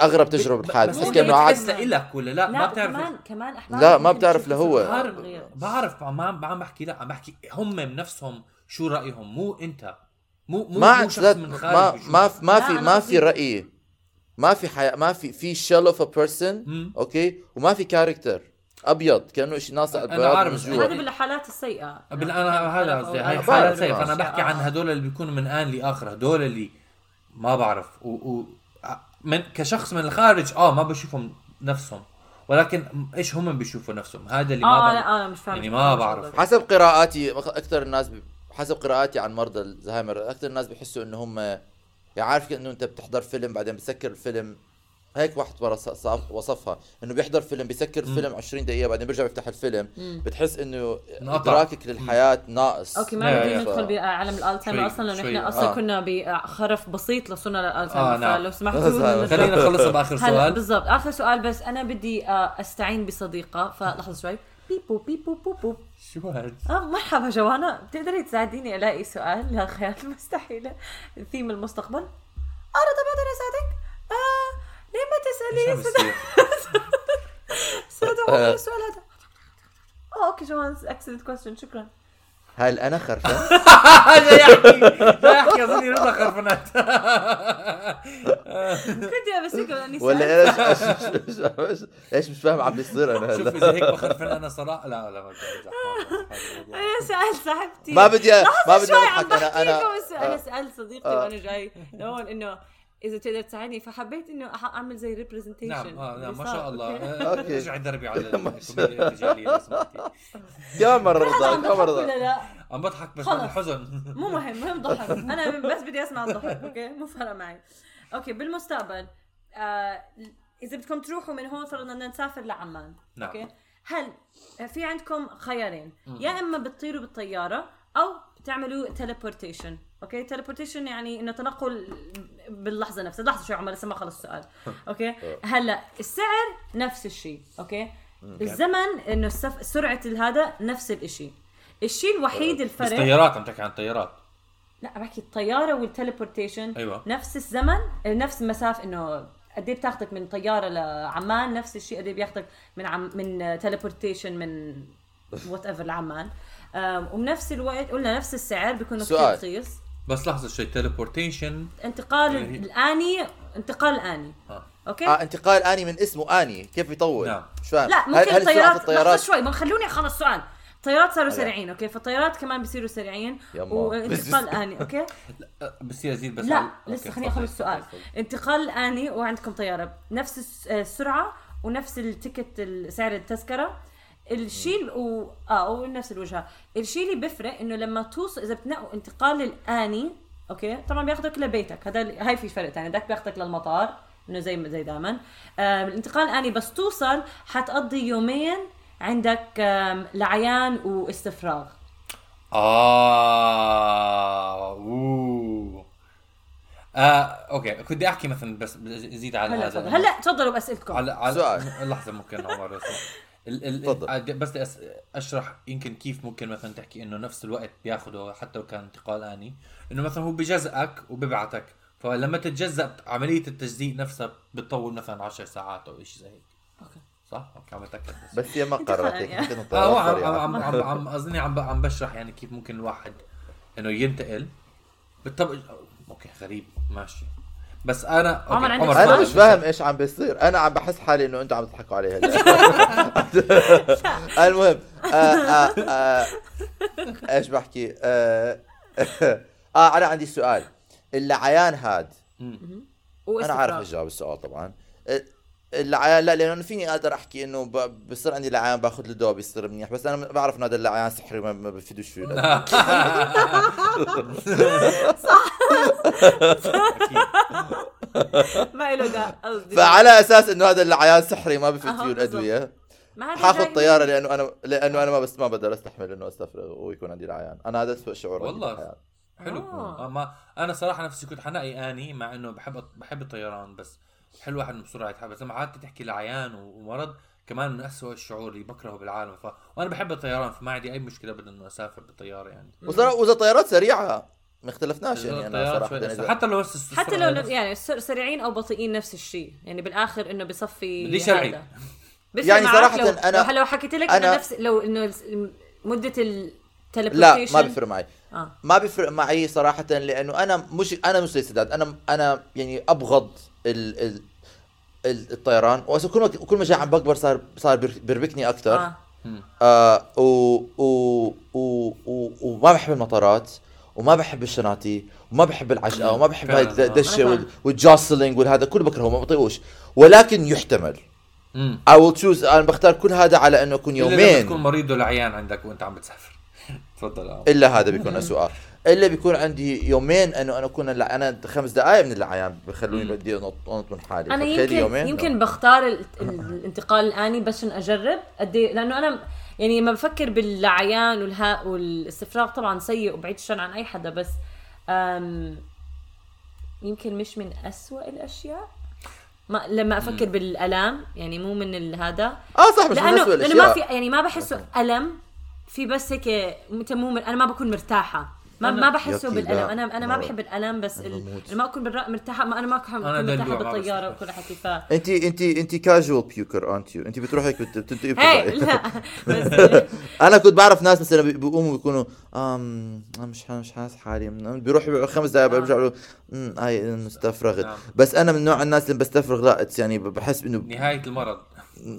أغرب تجربة بس بتحس كأنه عاد لك ولا لا, لا ما بتعرف كمان كمان احباب لا، ما بتعرف لهو. بعرف ما عم بحكي لا عم بحكي هم بنفسهم شو رأيهم مو أنت. مو مو, ما مو شخص لا من ما خارج ما. ما لا، في ما قصدي- في رأي. ما في حياة ما في في شيل اوف ا بيرسون. أوكي؟ وما في كاركتر أبيض كأنه شيء ناصع بياض عارف، هذا بالحالات السيئة. بال- أنا هذا قصدي. هاي حالات بعرف، سيف أنا بعرف. بحكي عن آه. هدول اللي بيكونوا من آن لآخر. هدول اللي ما بعرف. و, و من كشخص من الخارج آه ما بشوفهم نفسهم. ولكن إيش هم بيشوفوا نفسهم؟ هذا اللي ما آه بعرف. لا أنا مش فاهم. يعني ما بعرف. حسب قراءاتي أكثر الناس ب... حسب قراءاتي عن مرضى الزهايمر أكثر الناس بيحسوا انه هم يعني عارف إنه أنت بتحضر فيلم بعدين بسكر الفيلم هيك واحد مرة وصفها إنه بيحضر فيلم بيسكر الفيلم 20 دقيقة بعدين بيرجع يفتح الفيلم بتحس إنه. إدراكك للحياة ناقص okay ما لا. ندخل بعالم الألزهايمر شوي- أصلا لأنه. إحنا أصلا آه. كنا بخرف بسيط لصرنا للالزهايمر آه، نعم. فلو سمحتوا. خلينا نخلص بآخر سؤال بالضبط آخر سؤال بس أنا بدي آه، أستعين بصديقة فلحظة شوي بيبو بيبو بوبو شو هذا آه مرحبا جوانا. بتقدري تساعديني ألاقي سؤال؟ للخيال المستحيله *laughs* ثيم المستقبل. أنا طب أقدر أساعدك. آه ليه ما؟ أستاذ عمر *laughs* السؤال؟ هذا. آه أوكي جوان اكسلنت كويستشن شكرا. هل أنا خرفان؟ *laughs* جاي يحكي جاي يحكي اظن رضا خرفنات كنت بس هيك لأني ولا إيش إيش إيش إيش مش فاهم عم بيصير أنا شوف إذا هيك بخرفن أنا صراحة لا لا ما بدي أمزح. أنا سألت صاحبتي ما بدي ما بدي أضحك أنا أنا أنا آه. سألت صديقتي آه. وأنا جاي لهون إنه إذا تقدر تساعدني. فحبيت إنه أعمل زي representation نعم آه نعم ما شاء الله. *laughs* okay. آه، رجع دربي على *laughs* الكوميديا الرجاليه لو سمحتي. كم بضحك مره ولا لا؟ عم بضحك بس. من الحزن مو مهم مهم ضحك. *laughs* أنا بس بدي أسمع الضحك okay؟ مو فارقة معي. okay بالمستقبل آه إذا بدكم تروحوا من هون فرضنا بدنا نسافر لعمان نعم. okay؟ هل في عندكم خيارين؟ يا إما بتطيروا بالطيارة أو تعملوا teleportation okay؟ teleportation يعني إنه تنقل باللحظة نفسها. لحظة شوي عمر لسه ما خلص السؤال. *laughs* okay؟ هلا السعر نفس الشيء okay؟ الزمن إنه السف... سرعة هذا نفس الشيء الشيء الوحيد بس الفرق طيارات عم تحكي عن طيارات. لا بحكي الطيارة وال teleportation. أيوة. نفس الزمن نفس المسافه إنه قد إيه بتاخذك من طيارة لعمان نفس الشيء قد إيه بياخذك من عم من teleportation من *laughs* whatever لعمان وبنفس الوقت قلنا نفس السعر بيكون كثير. رخيص. بس لحظة شوي تليبورتيشن انتقال يعني- الآني انتقال الآني. آه. okay؟ آه انتقال آني من اسمه آني. كيف يطول؟ نعم. مش فاهم لا ممكن هل سرعة الطيارات؟ الطيارات؟ شوي ما خلوني أخلص السؤال الطيارات صاروا. سريعين okay؟ فالطيارات كمان بيصيروا سريعين. يما. وانتقال *laughs* الاني okay؟ أه، بس يا زيد بس لا لسه خليني أخلص السؤال. انتقال الاني وعندكم طيارة. نفس آه، السرعة ونفس ال ticket ال- سعر التذكرة. الشيء و... آه ونفس الوجهة. الشيء اللي بيفرق إنه لما توصل إذا بتنقوا انتقال الآني okay؟ طبعا بياخذك لبيتك. هذا هاي في فرق ثاني ذاك بياخذك للمطار إنه زي زي دائما آه الانتقال الآني بس توصل حتقضي يومين عندك لعيان واستفراغ. آه أوه. آه okay. كنت بدي أحكي مثلا بس زيد على هلا هذا. تفضل. هلا تفضلوا باسئلتكم على على سؤال. لحظة ممكن عمر *laughs* ال ال بس أشرح يمكن كيف ممكن مثلا تحكي إنه نفس الوقت بياخده حتى لو كان انتقال آني إنه مثلا هو بجزئك وببعتك فلما تتجزأ عملية التجزيء نفسها بتطول مثلا 10 ساعات أو شيء زي هيك okay. صح؟ okay عم بتأكد بس بس هي ما قررت. هيك هو الطيارات عم عم. عم, عم اظني عم عم بشرح يعني كيف ممكن الواحد إنه ينتقل بالطبع okay غريب ماشي بس أنا okay، عمر عندك عمر أنا؟ مش فاهم إيش عم بيصير. أنا عم بحس حالي إنه أنتم عم تضحكوا علي هلا. *laughs* المهم آه آه آه إيش بحكي؟ آه *laughs* آه أنا عندي سؤال. اللعيان هاد أنا. عارف اجاوب السؤال طبعا. اللعيان لا لأنه فيني أقدر أحكي إنه ب- بصير عندي لعيان باخذ له دواء بيصير منيح بس أنا بعرف إنه هذا اللعيان سحري ما, بفيدوش فيه. *laughs* ما له دا قصدي. فعلى أساس إنه هذا اللعيان سحري ما بفيد فيه. الأدوية حاخذ طيارة لأنه أنا لأنه أنا ما بس ما بقدر أستحمل إنه أستفرغ ويكون عندي العيان. أنا هذا اسوء شعور والله. حلو. آه. ما أنا صراحة نفسي كنت حنقي آني مع إنه بحب بحب الطيران بس حلو واحد بسرعة يتحب. بس لما قعدت تحكي لعيان ومرض كمان من أسوأ الشعور اللي بكرهه بالعالم. ف... وأنا بحب الطيران فما عندي أي مشكلة ابدا إنه أسافر بالطيارة يعني. واذا طيارات سريعة ما اختلفناش يعني أنا صراحة إذا- حتى لو حتى لو نفس- يعني سر- سريعين أو بطيئين نفس الشيء. يعني بالآخر إنه بصفي بدي شرعي. يعني معك صراحة لو أنا- لو, حكيت لك أنا- انه نفس لو إنه مدة لا ما بيفرق معي. آه. ما بيفرق معي صراحة لأنه أنا مش أنا مش زي سداد أنا أنا يعني أبغض ال ال ال- الطيران. وأصلاً كل ما كل ما جاي عم بكبر صار صار بير- بيربكني أكثر آه. آه و و و و وما بحب المطارات. وما بحب الشناطي وما بحب العشقه وما بحب هاي آه. الدشه أنا وال- فاهم. والجوسلينج والهذا كله بكرهه ما بطيقوش ولكن يحتمل I will choose أنا بختار كل هذا على أنه يكون إلا لما تكون يومين مريض ولا عيان عندك وأنت عم بتسافر *laughs* تفضل. إلا هذا بيكون اسوء إلا بيكون عندي يومين أنه أنا اكون أنا خمس دقائق من العيان بخلوني. بدي انط أنط من حالي. أنا يمكن يومين. يمكن بختار ال- ال- الانتقال الآني بس عشان أجرب. قد لأنه أنا يعني لما بفكر باللعيان والها والاستفراغ طبعا سيء وبعيد الشر عن أي حدا بس أم يمكن مش من أسوأ الأشياء. ما لما أفكر بالالام يعني مو من هذا. آه صح مش من لأنه أسوأ لأنه ما في الأشياء. يعني ما بحسه ألم. في بس هيك مو أنا ما بكون مرتاحة. ما ما بحسه بالألم لا. أنا أنا ما ما- بحب الألم بس ال... لما أكون مرتاحة ما أنا ما أكون مرتاحة ما بالطياره. وكل حكي ف انت انت انت كاجوال بيوكر انت يو انت بتروحي بت- بتنتقي. لا *laughs* بس *laughs* أنا كنت بعرف ناس مثلا بي- بيقوموا بيكونوا أم أنا مش مش حاسس حالي بيروحوا خمس دقائق آه. بيرجعوا أمم هاي استفرغت نعم. بس أنا من نوع الناس اللي بستفرغ لا يعني بحس إنه نهاية المرض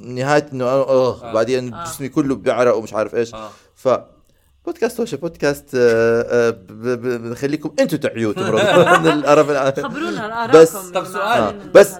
نهاية إنه آه آه. بعدين آه. جسمي كله بيعرق ومش عارف إيش ف بودكاست وش بودكاست آه، آه، بنخليكم أنتم تعيوا *laughs* *laughs* الع- خبرونا بس- آرائكم طب سؤال. هذا. بس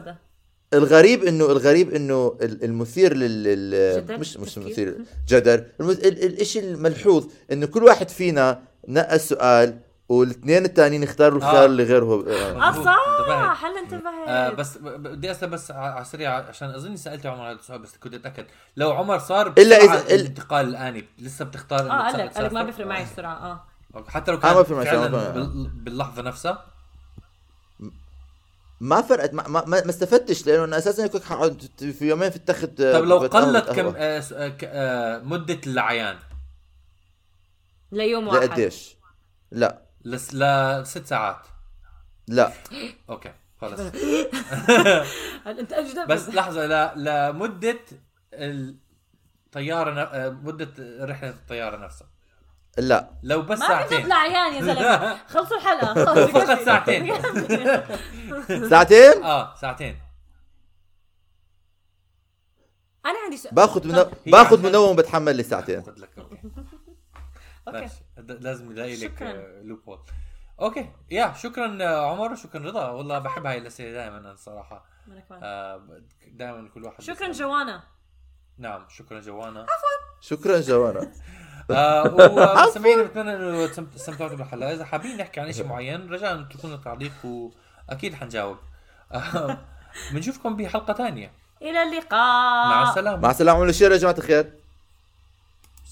الغريب إنه الغريب إنه ال- المثير لل؟ مش مش؟ مثير جدل ال- الشيء الملحوظ إنه كل واحد فينا نقى سؤال والاثنين الثانيين اختاروا الخيار آه. اللي غير هو آه. آه مظبوط، انتبهت. صح هلا انتبهت آه بس بدي أسأل بس على السريع عشان أظني سألت عمر هذا السؤال بس كنت أتأكد لو عمر صار إلا بسرعة إذا- ال- الانتقال الآني لسه بتختار آه قال لك ما؟ بيفرق معي آه. السرعه آه أوكي. حتى لو آه، كان ما بيفرق معي فعلا باللحظة نفسها ما فرقت ما, ما, ما استفدتش لأنه أنا أساسا كنت حقعد في يومين في التخت طيب لو بتقهوى- قلت كم. آه آه آه مدة العيان ليوم واحد لقديش لا لس لست ساعات. لا. *gasps* أوكي خلص *laughs* *laughs* أنت اجدد بس لحظة ل... لمده الطياره ن... آه، مدة رحلة الطيارة نفسها. لا. لو بس ما ساعتين. تطلع عيان يا زلمة. *laughs* خلصوا الحلقة. خلص فقط ساعتين. ساعتين؟ آه ساعتين. أنا عندي سؤال. باخذ من باخذ عشان- منوم بتحمل لي ساعتين. okay. ماشي لازم نلاقي لك شكراً. loophole okay. يا شكرا آه، عمر وشكرا رضا. والله بحب هاي الأسئلة دائما أنا الصراحة. كمان. دائما كل واحد شكرا. جوانا. نعم شكرا جوانا. شكرا جوانا. *laughs* آه ومستمعينا *laughs* بتمنى إنه استمتعتوا بالحلقة. إذا حابين نحكي عن شيء *laughs* معين رجاء تركوا لنا تعليق وأكيد حنجاوب. آه، بنشوفكم بحلقة ثانية. إلى اللقاء. مع السلامة. مع السلامة. ونشير يا جماعة الخير.